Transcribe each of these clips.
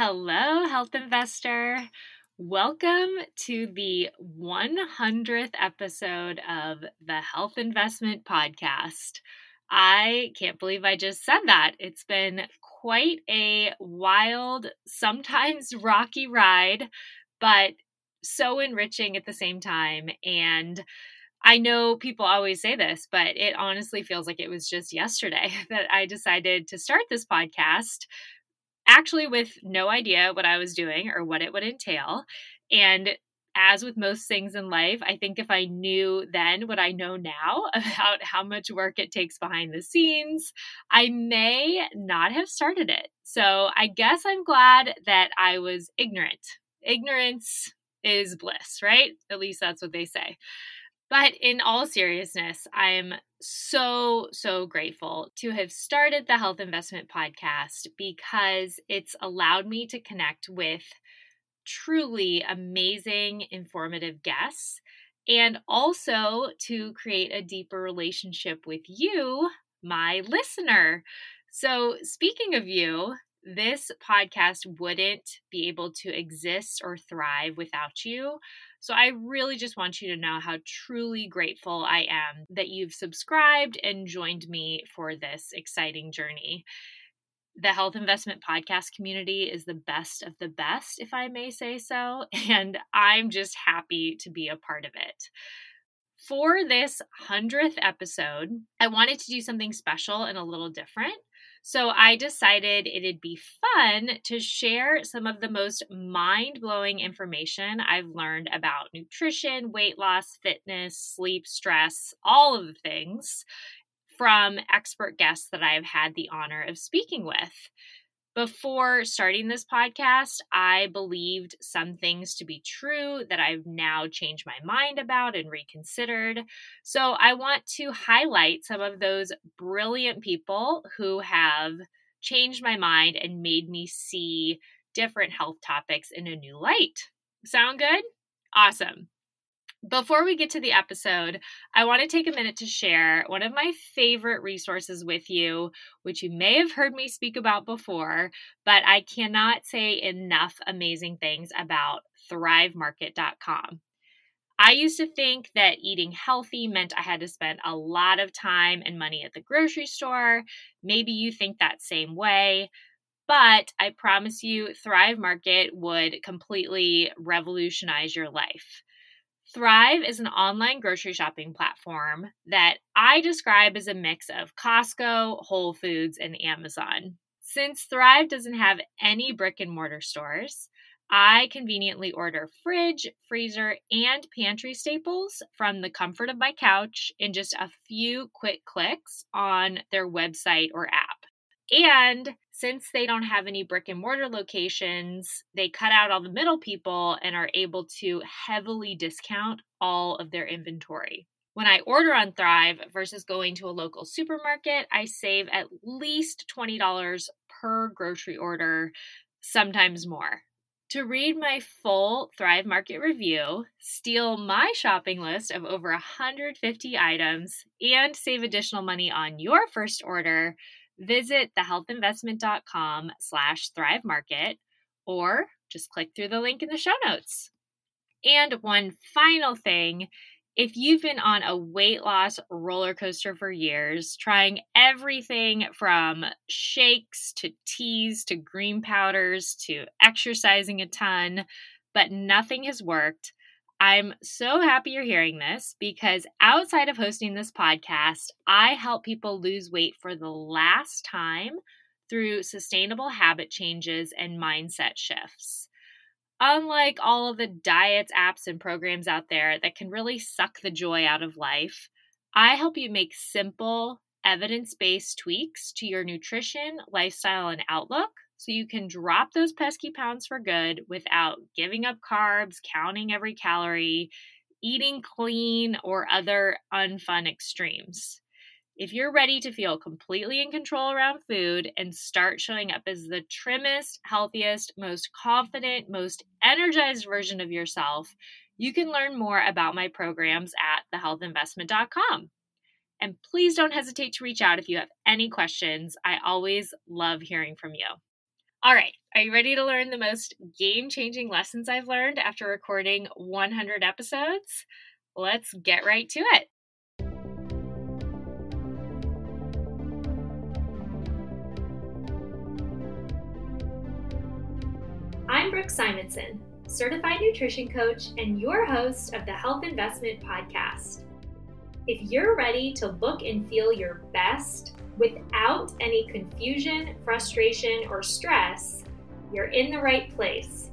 Hello, health investor. Welcome to the 100th episode of the Health Investment Podcast. I can't believe I just said that. It's been quite a wild, sometimes rocky ride, but so enriching at the same time. And I know people always say this, but it honestly feels like it was just yesterday that I decided to start this podcast, actually with no idea what I was doing or what it would entail. And as with most things in life, I think if I knew then what I know now about how much work it takes behind the scenes, I may not have started it. So I guess I'm glad that I was ignorant. Ignorance is bliss, right? At least that's what they say. But in all seriousness, I'm so, so grateful to have started the Health Investment Podcast because it's allowed me to connect with truly amazing, informative guests and also to create a deeper relationship with you, my listener. So, speaking of you, this podcast wouldn't be able to exist or thrive without you. So I really just want you to know how truly grateful I am that you've subscribed and joined me for this exciting journey. The Health Investment Podcast community is the best of the best, if I may say so, and I'm just happy to be a part of it. For this 100th episode, I wanted to do something special and a little different. So I decided it'd be fun to share some of the most mind blowing information I've learned about nutrition, weight loss, fitness, sleep, stress, all of the things from expert guests that I've had the honor of speaking with. Before starting this podcast, I believed some things to be true that I've now changed my mind about and reconsidered. So I want to highlight some of those brilliant people who have changed my mind and made me see different health topics in a new light. Sound good? Awesome. Before we get to the episode, I want to take a minute to share one of my favorite resources with you, which you may have heard me speak about before, but I cannot say enough amazing things about thrivemarket.com. I used to think that eating healthy meant I had to spend a lot of time and money at the grocery store. Maybe you think that same way. But I promise you, Thrive Market would completely revolutionize your life. Thrive is an online grocery shopping platform that I describe as a mix of Costco, Whole Foods, and Amazon. Since Thrive doesn't have any brick and mortar stores, I conveniently order fridge, freezer, and pantry staples from the comfort of my couch in just a few quick clicks on their website or app. And since they don't have any brick and mortar locations, they cut out all the middle people and are able to heavily discount all of their inventory. When I order on Thrive versus going to a local supermarket, I save at least $20 per grocery order, sometimes more. To read my full Thrive Market review, steal my shopping list of over 150 items, and save additional money on your first order, visit thehealthinvestment.com slash thrive market or just click through the link in the show notes. And one final thing if you've been on a weight loss roller coaster for years, trying everything from shakes to teas to green powders to exercising a ton, but nothing has worked, I'm so happy you're hearing this because outside of hosting this podcast, I help people lose weight for the last time through sustainable habit changes and mindset shifts. Unlike all of the diets, apps, and programs out there that can really suck the joy out of life, I help you make simple, evidence based tweaks to your nutrition, lifestyle, and outlook so you can drop those pesky pounds for good without giving up carbs, counting every calorie, eating clean, or other unfun extremes. If you're ready to feel completely in control around food and start showing up as the trimmest, healthiest, most confident, most energized version of yourself, you can learn more about my programs at thehealthinvestment.com. And please don't hesitate to reach out if you have any questions. I always love hearing from you. All right, are you ready to learn the most game changing lessons I've learned after recording 100 episodes? Let's get right to it. I'm Brooke Simonson, certified nutrition coach and your host of the Health Investment Podcast. If you're ready to look and feel your best, without any confusion, frustration, or stress, you're in the right place.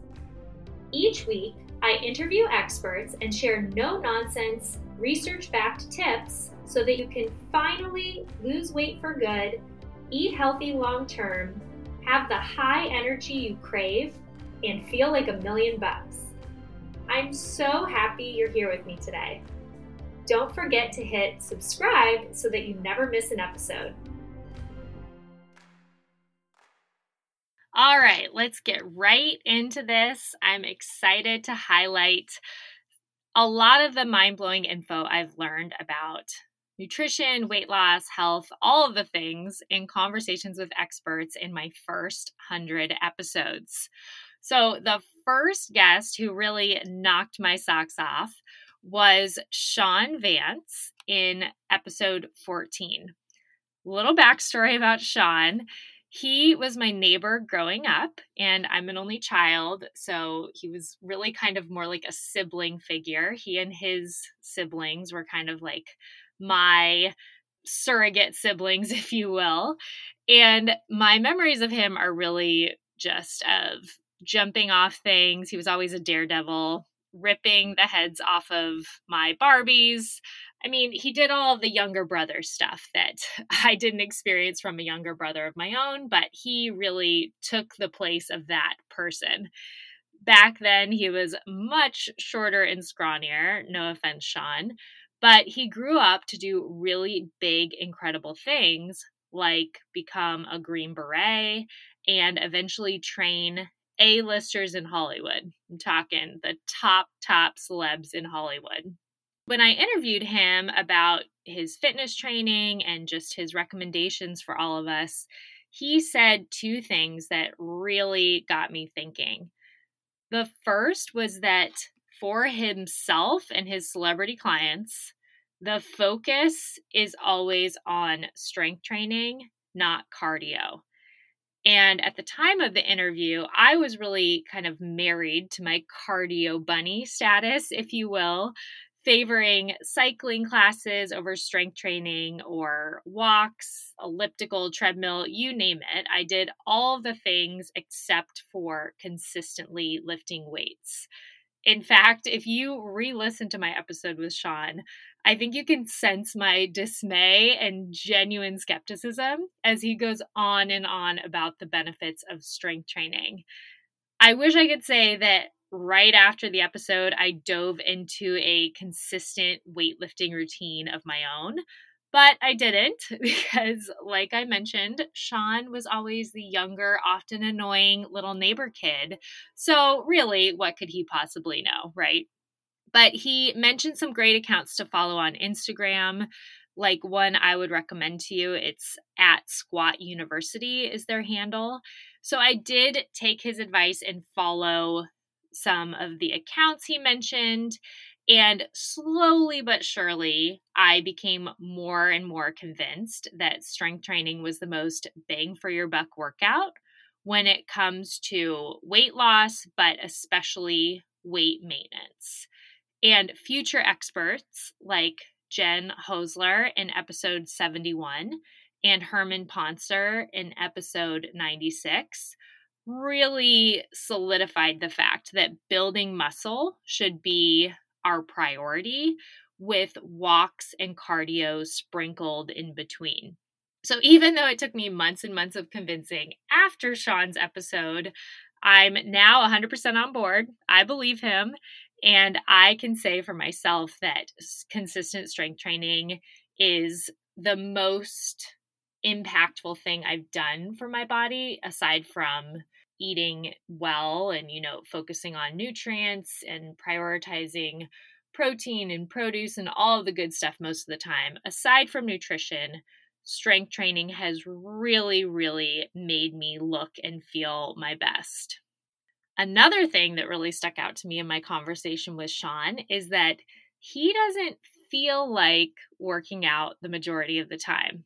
Each week, I interview experts and share no nonsense, research backed tips so that you can finally lose weight for good, eat healthy long term, have the high energy you crave, and feel like a million bucks. I'm so happy you're here with me today. Don't forget to hit subscribe so that you never miss an episode. All right, let's get right into this. I'm excited to highlight a lot of the mind blowing info I've learned about nutrition, weight loss, health, all of the things in conversations with experts in my first 100 episodes. So, the first guest who really knocked my socks off was Sean Vance in episode 14. Little backstory about Sean he was my neighbor growing up, and I'm an only child. So he was really kind of more like a sibling figure. He and his siblings were kind of like my surrogate siblings, if you will. And my memories of him are really just of jumping off things. He was always a daredevil, ripping the heads off of my Barbies, I mean, he did all the younger brother stuff that I didn't experience from a younger brother of my own, but he really took the place of that person. Back then, he was much shorter and scrawnier. No offense, Sean. But he grew up to do really big, incredible things like become a Green Beret and eventually train A-listers in Hollywood. I'm talking the top, top celebs in Hollywood. When I interviewed him about his fitness training and just his recommendations for all of us, he said two things that really got me thinking. The first was that for himself and his celebrity clients, the focus is always on strength training, not cardio. And at the time of the interview, I was really kind of married to my cardio bunny status, if you will favoring cycling classes over strength training or walks, elliptical, treadmill, you name it. I did all the things except for consistently lifting weights. In fact, if you re listen to my episode with Sean, I think you can sense my dismay and genuine skepticism as he goes on and on about the benefits of strength training. I wish I could say that right after the episode, I dove into a consistent weightlifting routine of my own. But I didn't because, like I mentioned, Sean was always the younger, often annoying little neighbor kid. So, really, what could he possibly know, right? But he mentioned some great accounts to follow on Instagram. Like one I would recommend to you, it's at Squat University, is their handle. So I did take his advice and follow some of the accounts he mentioned. And slowly but surely, I became more and more convinced that strength training was the most bang for your buck workout when it comes to weight loss, but especially weight maintenance. And future experts like Jen Hosler in episode 71 and Herman Pontzer in episode 96 really solidified the fact that building muscle should be our priority with walks and cardio sprinkled in between. So, even though it took me months and months of convincing after Sean's episode, I'm now 100% on board. I believe him. And I can say for myself that consistent strength training is the most impactful thing I've done for my body aside from eating well and you know focusing on nutrients and prioritizing protein and produce and all the good stuff most of the time aside from nutrition strength training has really, really made me look and feel my best. Another thing that really stuck out to me in my conversation with Sean is that he doesn't feel like working out the majority of the time.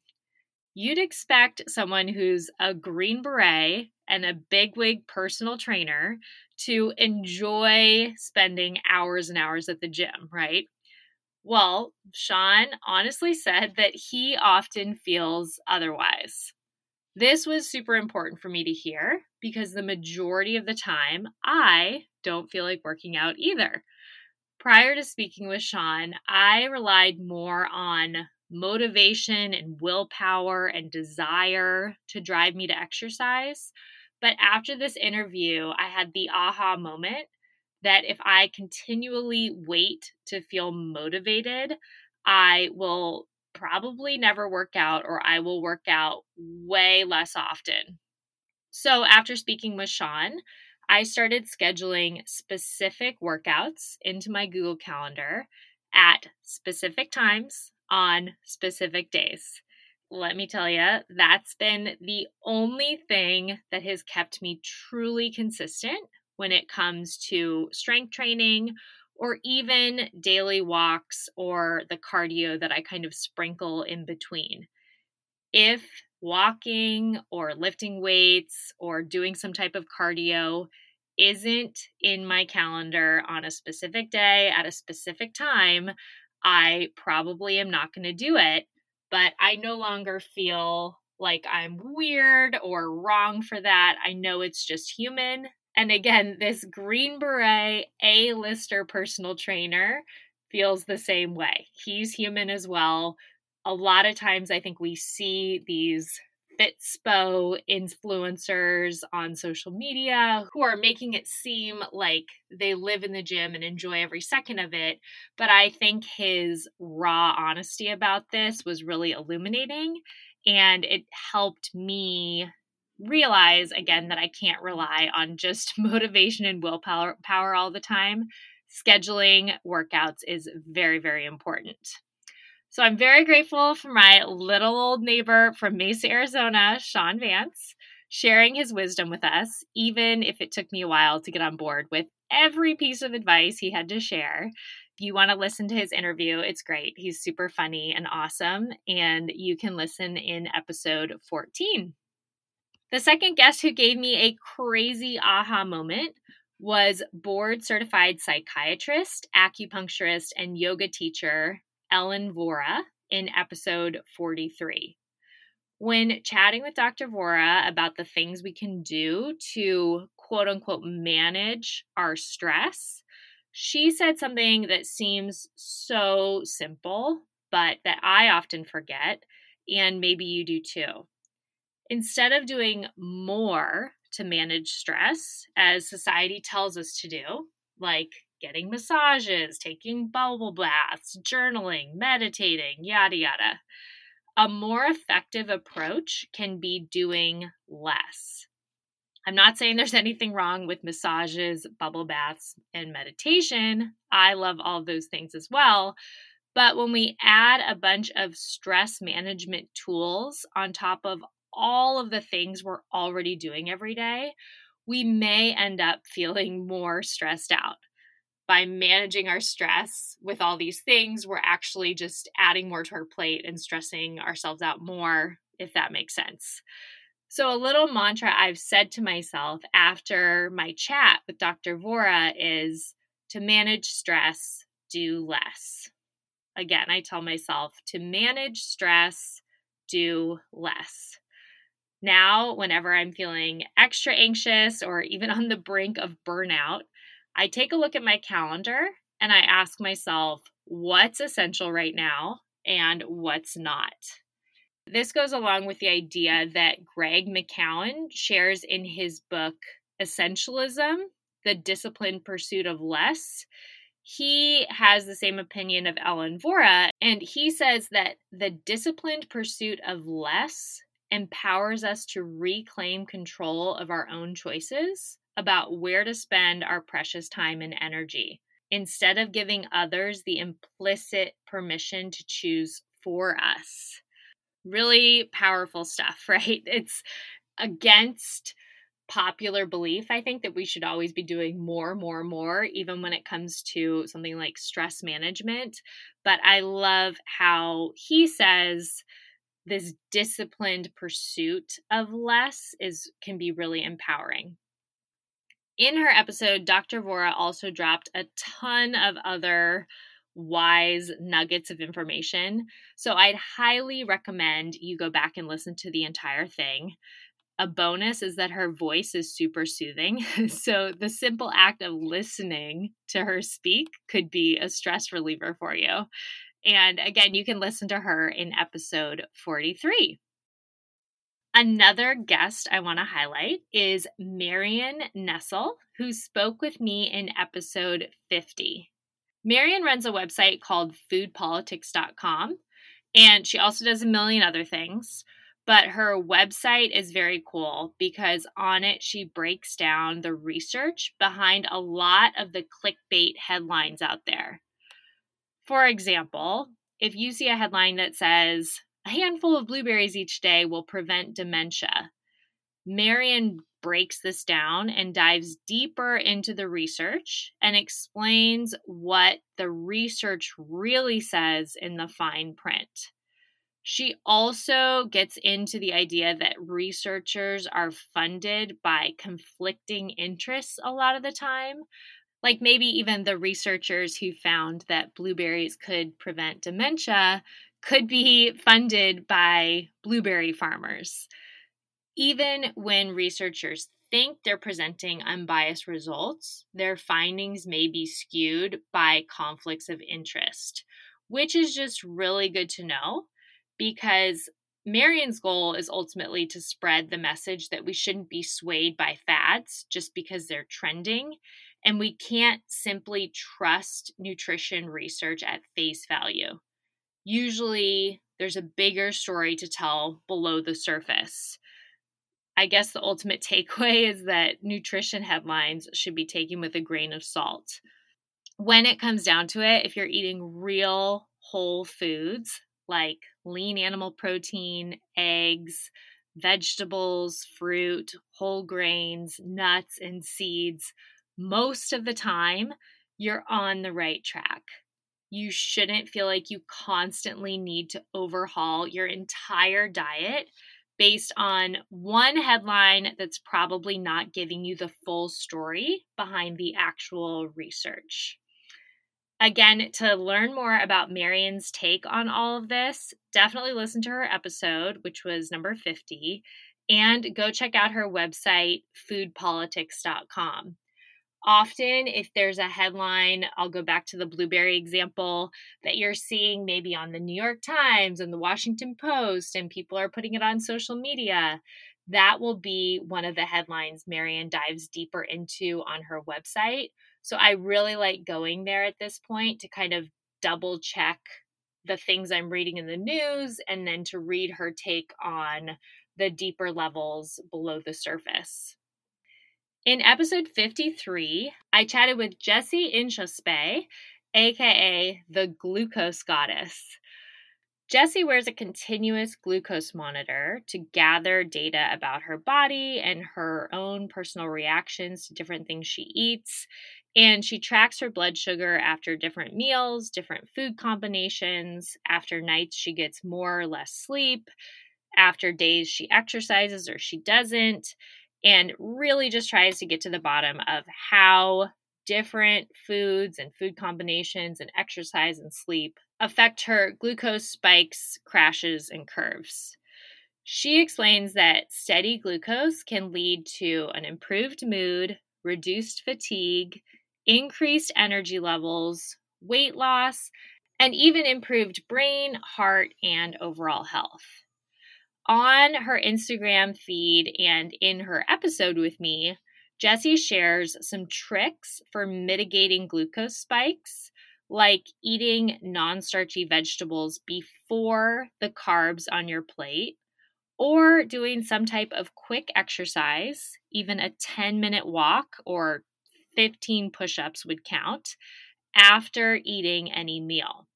You'd expect someone who's a Green Beret and a bigwig personal trainer to enjoy spending hours and hours at the gym, right? Well, Sean honestly said that he often feels otherwise. This was super important for me to hear because the majority of the time I don't feel like working out either. Prior to speaking with Sean, I relied more on motivation and willpower and desire to drive me to exercise. But after this interview, I had the aha moment that if I continually wait to feel motivated, I will probably never work out or I will work out way less often. So, after speaking with Sean, I started scheduling specific workouts into my Google Calendar at specific times on specific days. Let me tell you, that's been the only thing that has kept me truly consistent when it comes to strength training or even daily walks or the cardio that I kind of sprinkle in between. If walking or lifting weights or doing some type of cardio isn't in my calendar on a specific day at a specific time, I probably am not going to do it. But I no longer feel like I'm weird or wrong for that. I know it's just human. And again, this Green Beret A lister personal trainer feels the same way. He's human as well. A lot of times, I think we see these Fitspo influencers on social media who are making it seem like they live in the gym and enjoy every second of it. But I think his raw honesty about this was really illuminating and it helped me realize again that I can't rely on just motivation and willpower power all the time. Scheduling workouts is very, very important. So I'm very grateful for my little old neighbor from Mesa, Arizona, Sean Vance, sharing his wisdom with us, even if it took me a while to get on board with every piece of advice he had to share. If you want to listen to his interview, it's great. He's super funny and awesome, and you can listen in episode 14. The second guest who gave me a crazy aha moment was board certified psychiatrist, acupuncturist, and yoga teacher Ellen Vora in episode 43. When chatting with Dr. Vora about the things we can do to quote unquote manage our stress, she said something that seems so simple, but that I often forget, and maybe you do too. Instead of doing more to manage stress, as society tells us to do, like getting massages, taking bubble baths, journaling, meditating, yada, yada. A more effective approach can be doing less. I'm not saying there's anything wrong with massages, bubble baths, and meditation. I love all those things as well. But when we add a bunch of stress management tools on top of all of the things we're already doing every day, we may end up feeling more stressed out by managing our stress with all these things, we're actually just adding more to our plate and stressing ourselves out more, if that makes sense. So, a little mantra I've said to myself after my chat with Dr. Vora is to manage stress, do less. Again, I tell myself to manage stress, do less. Now, whenever I'm feeling extra anxious or even on the brink of burnout, I take a look at my calendar and I ask myself, what's essential right now and what's not? This goes along with the idea that Greg McKeown shares in his book, Essentialism The Disciplined Pursuit of Less. He has the same opinion of Ellen Vora, and he says that the disciplined pursuit of less empowers us to reclaim control of our own choices about where to spend our precious time and energy instead of giving others the implicit permission to choose for us. Really powerful stuff, right? It's against popular belief, I think, that we should always be doing more, more, more, even when it comes to something like stress management. But I love how he says this disciplined pursuit of less is can be really empowering. In her episode, Dr. Vora also dropped a ton of other wise nuggets of information. So I'd highly recommend you go back and listen to the entire thing. A bonus is that her voice is super soothing. so the simple act of listening to her speak could be a stress reliever for you. And again, you can listen to her in episode 43. Another guest I want to highlight is Marion Nestle, who spoke with me in episode 50. Marion runs a website called foodpolitics.com, and she also does a million other things. But her website is very cool because on it she breaks down the research behind a lot of the clickbait headlines out there. For example, if you see a headline that says, a handful of blueberries each day will prevent dementia, Marion breaks this down and dives deeper into the research and explains what the research really says in the fine print. She also gets into the idea that researchers are funded by conflicting interests a lot of the time. Like maybe even the researchers who found that blueberries could prevent dementia could be funded by blueberry farmers. Even when researchers think they're presenting unbiased results, their findings may be skewed by conflicts of interest, which is just really good to know because Marion's goal is ultimately to spread the message that we shouldn't be swayed by fads just because they're trending. And we can't simply trust nutrition research at face value. Usually, there's a bigger story to tell below the surface. I guess the ultimate takeaway is that nutrition headlines should be taken with a grain of salt. When it comes down to it, if you're eating real whole foods, like lean animal protein, eggs, vegetables, fruit, whole grains, nuts, and seeds, most of the time you're on the right track. You shouldn't feel like you constantly need to overhaul your entire diet based on one headline that's probably not giving you the full story behind the actual research. Again, to learn more about Marion's take on all of this, definitely listen to her episode, which was number 50, and go check out her website, foodpolitics.com. Often, if there's a headline, I'll go back to the blueberry example that you're seeing maybe on the New York Times and the Washington Post, and people are putting it on social media. That will be one of the headlines Marion dives deeper into on her website so I really like going there at this point to kind of double check the things I'm reading in the news and then to read her take on the deeper levels below the surface. In episode 53, I chatted with Jessie Inchauspé, aka the glucose goddess. Jessie wears a continuous glucose monitor to gather data about her body and her own personal reactions to different things she eats. And she tracks her blood sugar after different meals, different food combinations, after nights she gets more or less sleep, after days she exercises or she doesn't, and really just tries to get to the bottom of how different foods and food combinations and exercise and sleep affect her glucose spikes, crashes, and curves. She explains that steady glucose can lead to an improved mood, reduced fatigue, increased energy levels, weight loss, and even improved brain, heart, and overall health. On her Instagram feed and in her episode with me, Jessie shares some tricks for mitigating glucose spikes, like eating non starchy vegetables before the carbs on your plate, or doing some type of quick exercise, even a 10 minute walk or 15 push ups would count after eating any meal.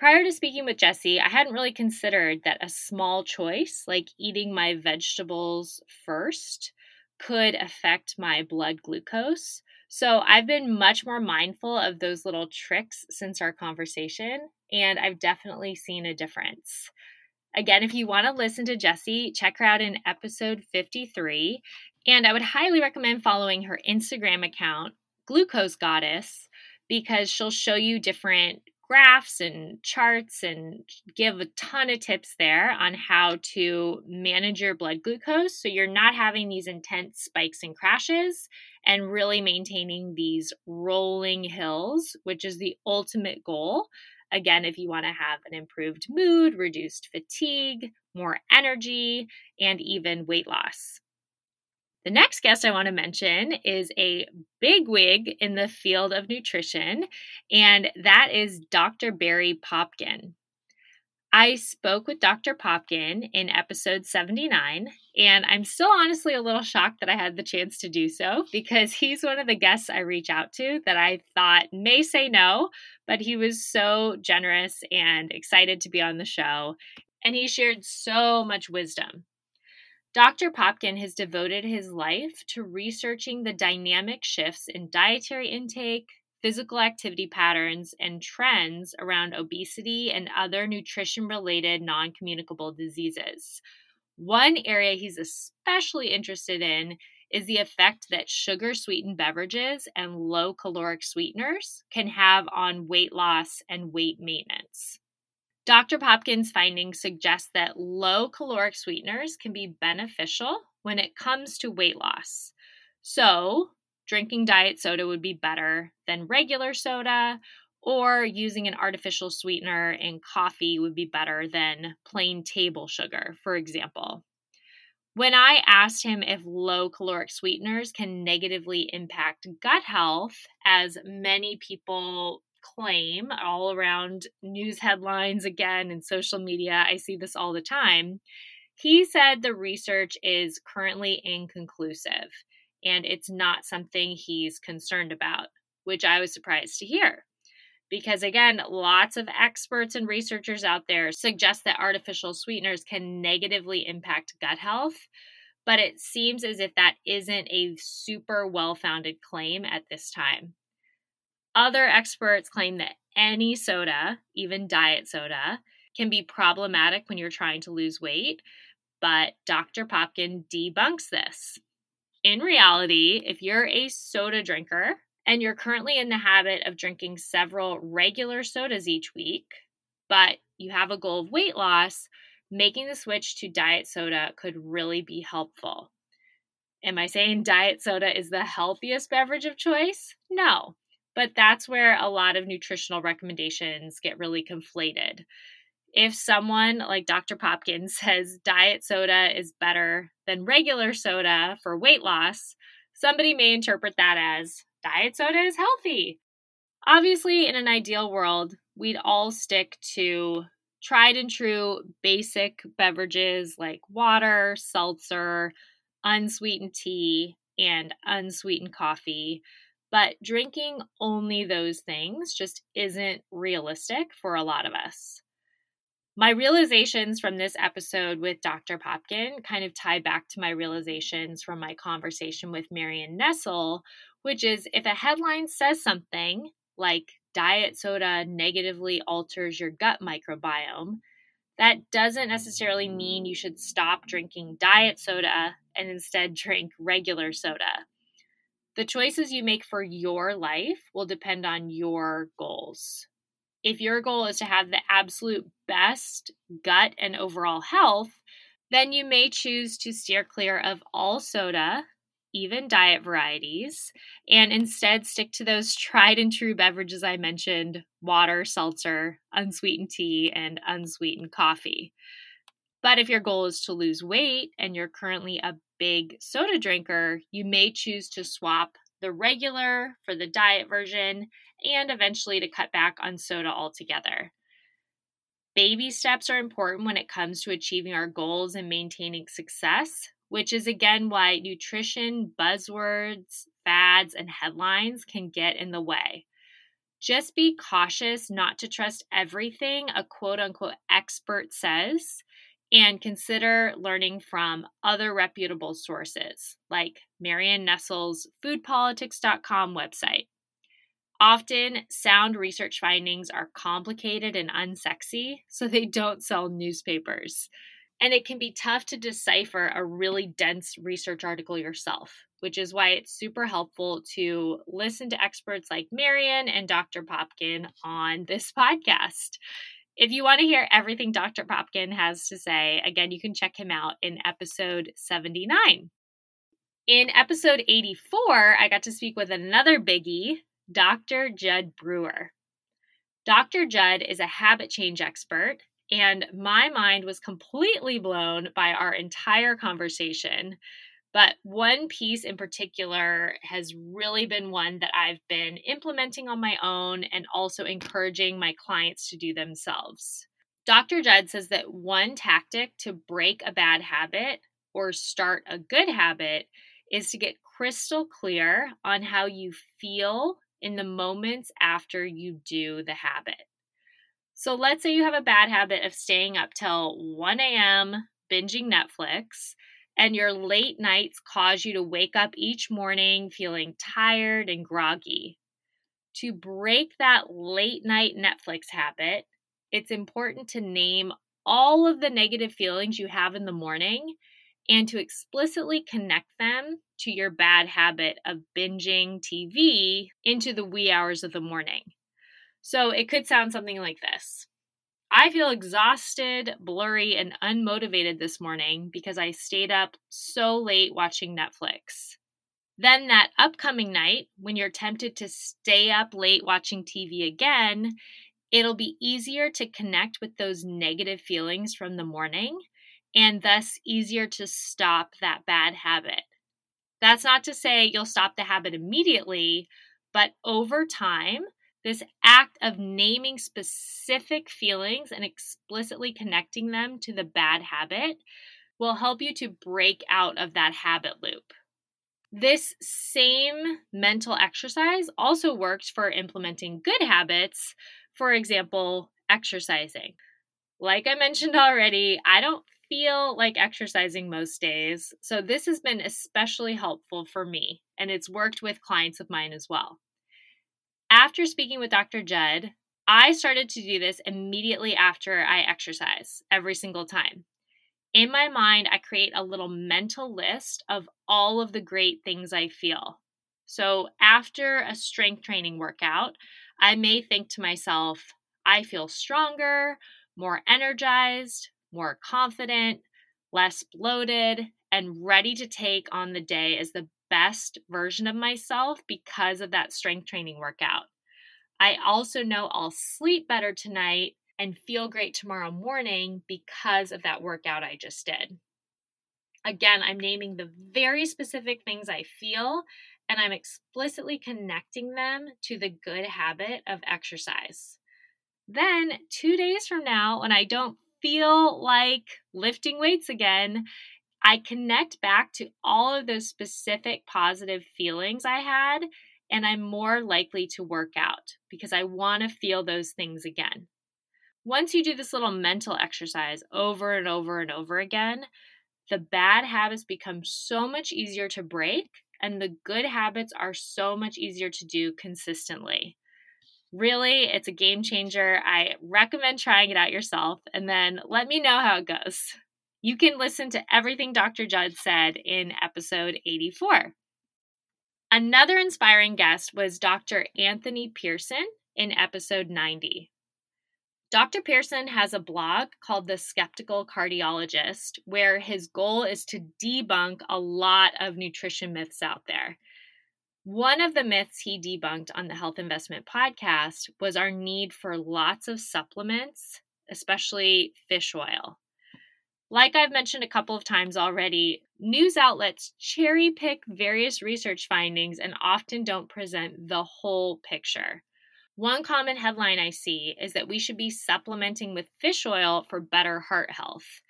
Prior to speaking with Jessie, I hadn't really considered that a small choice, like eating my vegetables first, could affect my blood glucose. So I've been much more mindful of those little tricks since our conversation, and I've definitely seen a difference. Again, if you want to listen to Jessie, check her out in episode 53. And I would highly recommend following her Instagram account, Glucose Goddess, because she'll show you different graphs and charts and give a ton of tips there on how to manage your blood glucose so you're not having these intense spikes and crashes and really maintaining these rolling hills, which is the ultimate goal. Again, if you want to have an improved mood, reduced fatigue, more energy, and even weight loss. The next guest I want to mention is a big wig in the field of nutrition, and that is Dr. Barry Popkin. I spoke with Dr. Popkin in episode 79, and I'm still honestly a little shocked that I had the chance to do so because he's one of the guests I reach out to that I thought may say no, but he was so generous and excited to be on the show, and he shared so much wisdom. Dr. Popkin has devoted his life to researching the dynamic shifts in dietary intake, physical activity patterns, and trends around obesity and other nutrition related non communicable diseases. One area he's especially interested in is the effect that sugar sweetened beverages and low caloric sweeteners can have on weight loss and weight maintenance. Dr. Popkin's findings suggest that low caloric sweeteners can be beneficial when it comes to weight loss. So, drinking diet soda would be better than regular soda, or using an artificial sweetener in coffee would be better than plain table sugar, for example. When I asked him if low caloric sweeteners can negatively impact gut health, as many people claim all around news headlines again and social media. I see this all the time. He said the research is currently inconclusive and it's not something he's concerned about, which I was surprised to hear. Because again, lots of experts and researchers out there suggest that artificial sweeteners can negatively impact gut health, but it seems as if that isn't a super well founded claim at this time. Other experts claim that any soda, even diet soda, can be problematic when you're trying to lose weight, but Dr. Popkin debunks this. In reality, if you're a soda drinker and you're currently in the habit of drinking several regular sodas each week, but you have a goal of weight loss, making the switch to diet soda could really be helpful. Am I saying diet soda is the healthiest beverage of choice? No. But that's where a lot of nutritional recommendations get really conflated. If someone like Dr. Popkins says diet soda is better than regular soda for weight loss, somebody may interpret that as diet soda is healthy. Obviously, in an ideal world, we'd all stick to tried and true basic beverages like water, seltzer, unsweetened tea, and unsweetened coffee but drinking only those things just isn't realistic for a lot of us. My realizations from this episode with Dr. Popkin kind of tie back to my realizations from my conversation with Marion Nestle, which is if a headline says something like diet soda negatively alters your gut microbiome, that doesn't necessarily mean you should stop drinking diet soda and instead drink regular soda. The choices you make for your life will depend on your goals. If your goal is to have the absolute best gut and overall health, then you may choose to steer clear of all soda, even diet varieties, and instead stick to those tried and true beverages I mentioned water, seltzer, unsweetened tea, and unsweetened coffee. But if your goal is to lose weight and you're currently a big soda drinker, you may choose to swap the regular for the diet version and eventually to cut back on soda altogether. Baby steps are important when it comes to achieving our goals and maintaining success, which is again why nutrition buzzwords, fads, and headlines can get in the way. just be cautious not to trust everything a quote unquote expert says and consider learning from other reputable sources like Marion Nestle's foodpolitics.com website. Often, sound research findings are complicated and unsexy, so they don't sell newspapers. And it can be tough to decipher a really dense research article yourself, which is why it's super helpful to listen to experts like Marion and Dr. Popkin on this podcast. If you want to hear everything Dr. Popkin has to say, again, you can check him out in episode 79. In episode 84, I got to speak with another biggie, Dr. Judd Brewer. Dr. Judd is a habit change expert, and my mind was completely blown by our entire conversation but one piece in particular has really been one that I've been implementing on my own and also encouraging my clients to do themselves. Dr. Judd says that one tactic to break a bad habit or start a good habit is to get crystal clear on how you feel in the moments after you do the habit. So let's say you have a bad habit of staying up till 1 a.m. binging Netflix and your late nights cause you to wake up each morning feeling tired and groggy. To break that late night Netflix habit, it's important to name all of the negative feelings you have in the morning and to explicitly connect them to your bad habit of binging TV into the wee hours of the morning. So it could sound something like this I feel exhausted, blurry, and unmotivated this morning because I stayed up so late watching Netflix. Then, that upcoming night, when you're tempted to stay up late watching TV again, it'll be easier to connect with those negative feelings from the morning and thus easier to stop that bad habit. That's not to say you'll stop the habit immediately, but over time, this act of naming specific feelings and explicitly connecting them to the bad habit will help you to break out of that habit loop. This same mental exercise also works for implementing good habits, for example, exercising. Like I mentioned already, I don't feel like exercising most days, so this has been especially helpful for me, and it's worked with clients of mine as well. After speaking with Dr. Judd, I started to do this immediately after I exercise every single time. In my mind, I create a little mental list of all of the great things I feel. So after a strength training workout, I may think to myself, I feel stronger, more energized, more confident, less bloated, and ready to take on the day as the best version of myself because of that strength training workout. I also know I'll sleep better tonight and feel great tomorrow morning because of that workout I just did. Again, I'm naming the very specific things I feel and I'm explicitly connecting them to the good habit of exercise. Then, two days from now, when I don't feel like lifting weights again, I connect back to all of those specific positive feelings I had, and I'm more likely to work out because I want to feel those things again. Once you do this little mental exercise over and over and over again, the bad habits become so much easier to break, and the good habits are so much easier to do consistently. Really, it's a game changer. I recommend trying it out yourself and then let me know how it goes. You can listen to everything Dr. Judd said in episode 84. Another inspiring guest was Dr. Anthony Pearson in episode 90. Dr. Pearson has a blog called The Skeptical Cardiologist, where his goal is to debunk a lot of nutrition myths out there. One of the myths he debunked on the Health Investment podcast was our need for lots of supplements, especially fish oil. Like I've mentioned a couple of times already, news outlets cherry pick various research findings and often don't present the whole picture. One common headline I see is that we should be supplementing with fish oil for better heart health.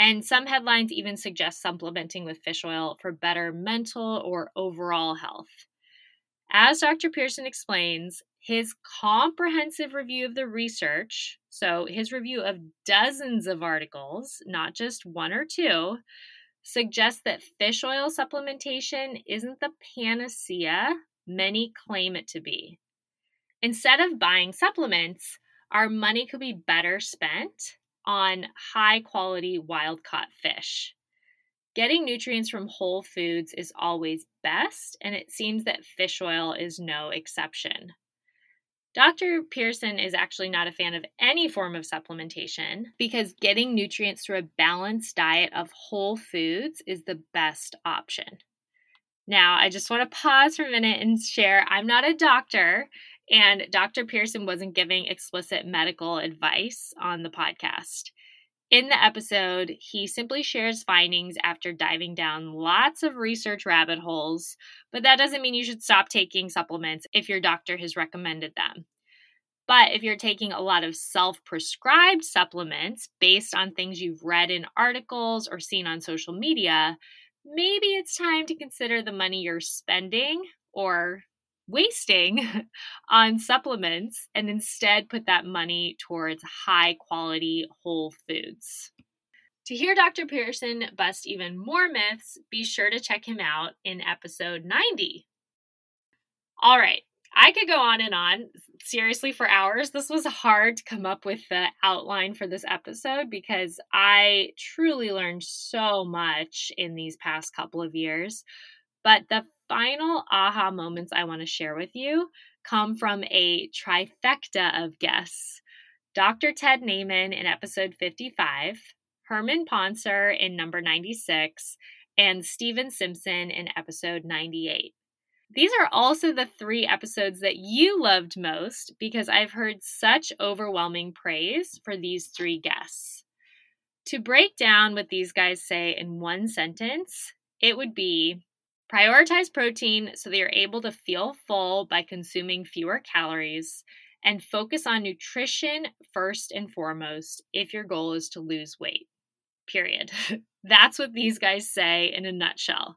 And some headlines even suggest supplementing with fish oil for better mental or overall health. As Dr. Pearson explains, His comprehensive review of the research, so his review of dozens of articles, not just one or two, suggests that fish oil supplementation isn't the panacea many claim it to be. Instead of buying supplements, our money could be better spent on high quality wild caught fish. Getting nutrients from whole foods is always best, and it seems that fish oil is no exception. Dr. Pearson is actually not a fan of any form of supplementation because getting nutrients through a balanced diet of whole foods is the best option. Now, I just want to pause for a minute and share I'm not a doctor, and Dr. Pearson wasn't giving explicit medical advice on the podcast. In the episode, he simply shares findings after diving down lots of research rabbit holes, but that doesn't mean you should stop taking supplements if your doctor has recommended them. But if you're taking a lot of self prescribed supplements based on things you've read in articles or seen on social media, maybe it's time to consider the money you're spending or wasting on supplements and instead put that money towards high quality whole foods. To hear Dr. Pearson bust even more myths, be sure to check him out in episode 90. All right, I could go on and on seriously for hours. This was hard to come up with the outline for this episode because I truly learned so much in these past couple of years. But the final aha moments I want to share with you come from a trifecta of guests Dr. Ted Naiman in episode 55, Herman Pontzer in number 96, and Stephen Simpson in episode 98. These are also the three episodes that you loved most because I've heard such overwhelming praise for these three guests. To break down what these guys say in one sentence, it would be prioritize protein so that you're able to feel full by consuming fewer calories, and focus on nutrition first and foremost if your goal is to lose weight. Period. That's what these guys say in a nutshell.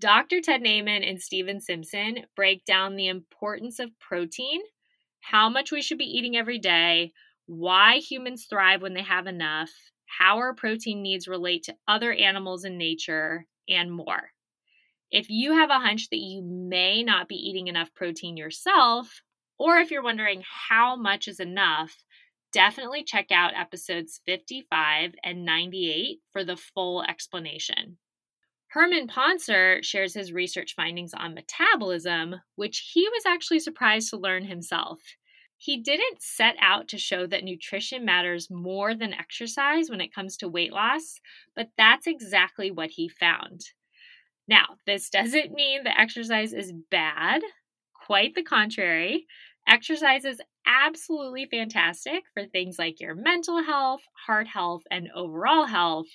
Dr. Ted Naiman and Stephen Simpson break down the importance of protein, how much we should be eating every day, why humans thrive when they have enough, how our protein needs relate to other animals in nature, and more. If you have a hunch that you may not be eating enough protein yourself, or if you're wondering how much is enough, definitely check out episodes 55 and 98 for the full explanation. Herman Pontzer shares his research findings on metabolism, which he was actually surprised to learn himself. He didn't set out to show that nutrition matters more than exercise when it comes to weight loss, but that's exactly what he found. Now, this doesn't mean that exercise is bad, quite the contrary. Exercise is absolutely fantastic for things like your mental health, heart health, and overall health.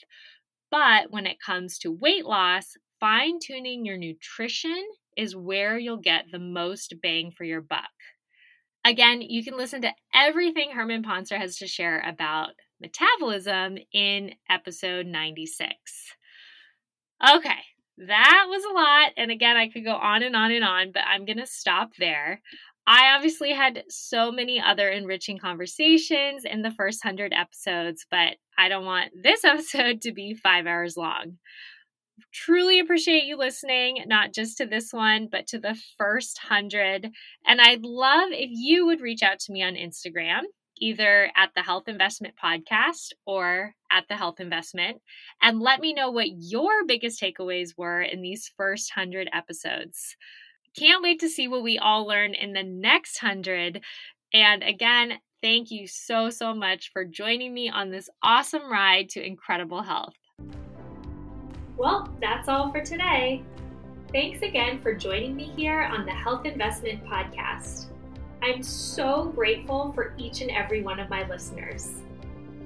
But when it comes to weight loss, fine tuning your nutrition is where you'll get the most bang for your buck. Again, you can listen to everything Herman Pontzer has to share about metabolism in episode 96. Okay, that was a lot. And again, I could go on and on and on, but I'm going to stop there. I obviously had so many other enriching conversations in the first 100 episodes, but I don't want this episode to be five hours long. Truly appreciate you listening, not just to this one, but to the first 100. And I'd love if you would reach out to me on Instagram either at the Health Investment Podcast or at the Health Investment, and let me know what your biggest takeaways were in these first 100 episodes. Can't wait to see what we all learn in the next 100. And again, thank you so, so much for joining me on this awesome ride to incredible health. Well, that's all for today. Thanks again for joining me here on the Health Investment Podcast. I'm so grateful for each and every one of my listeners.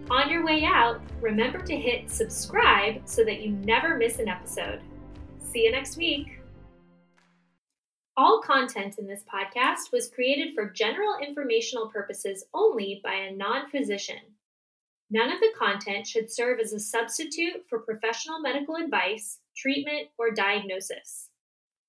On your way out, remember to hit subscribe so that you never miss an episode. See you next week. All content in this podcast was created for general informational purposes only by a non physician. None of the content should serve as a substitute for professional medical advice, treatment, or diagnosis.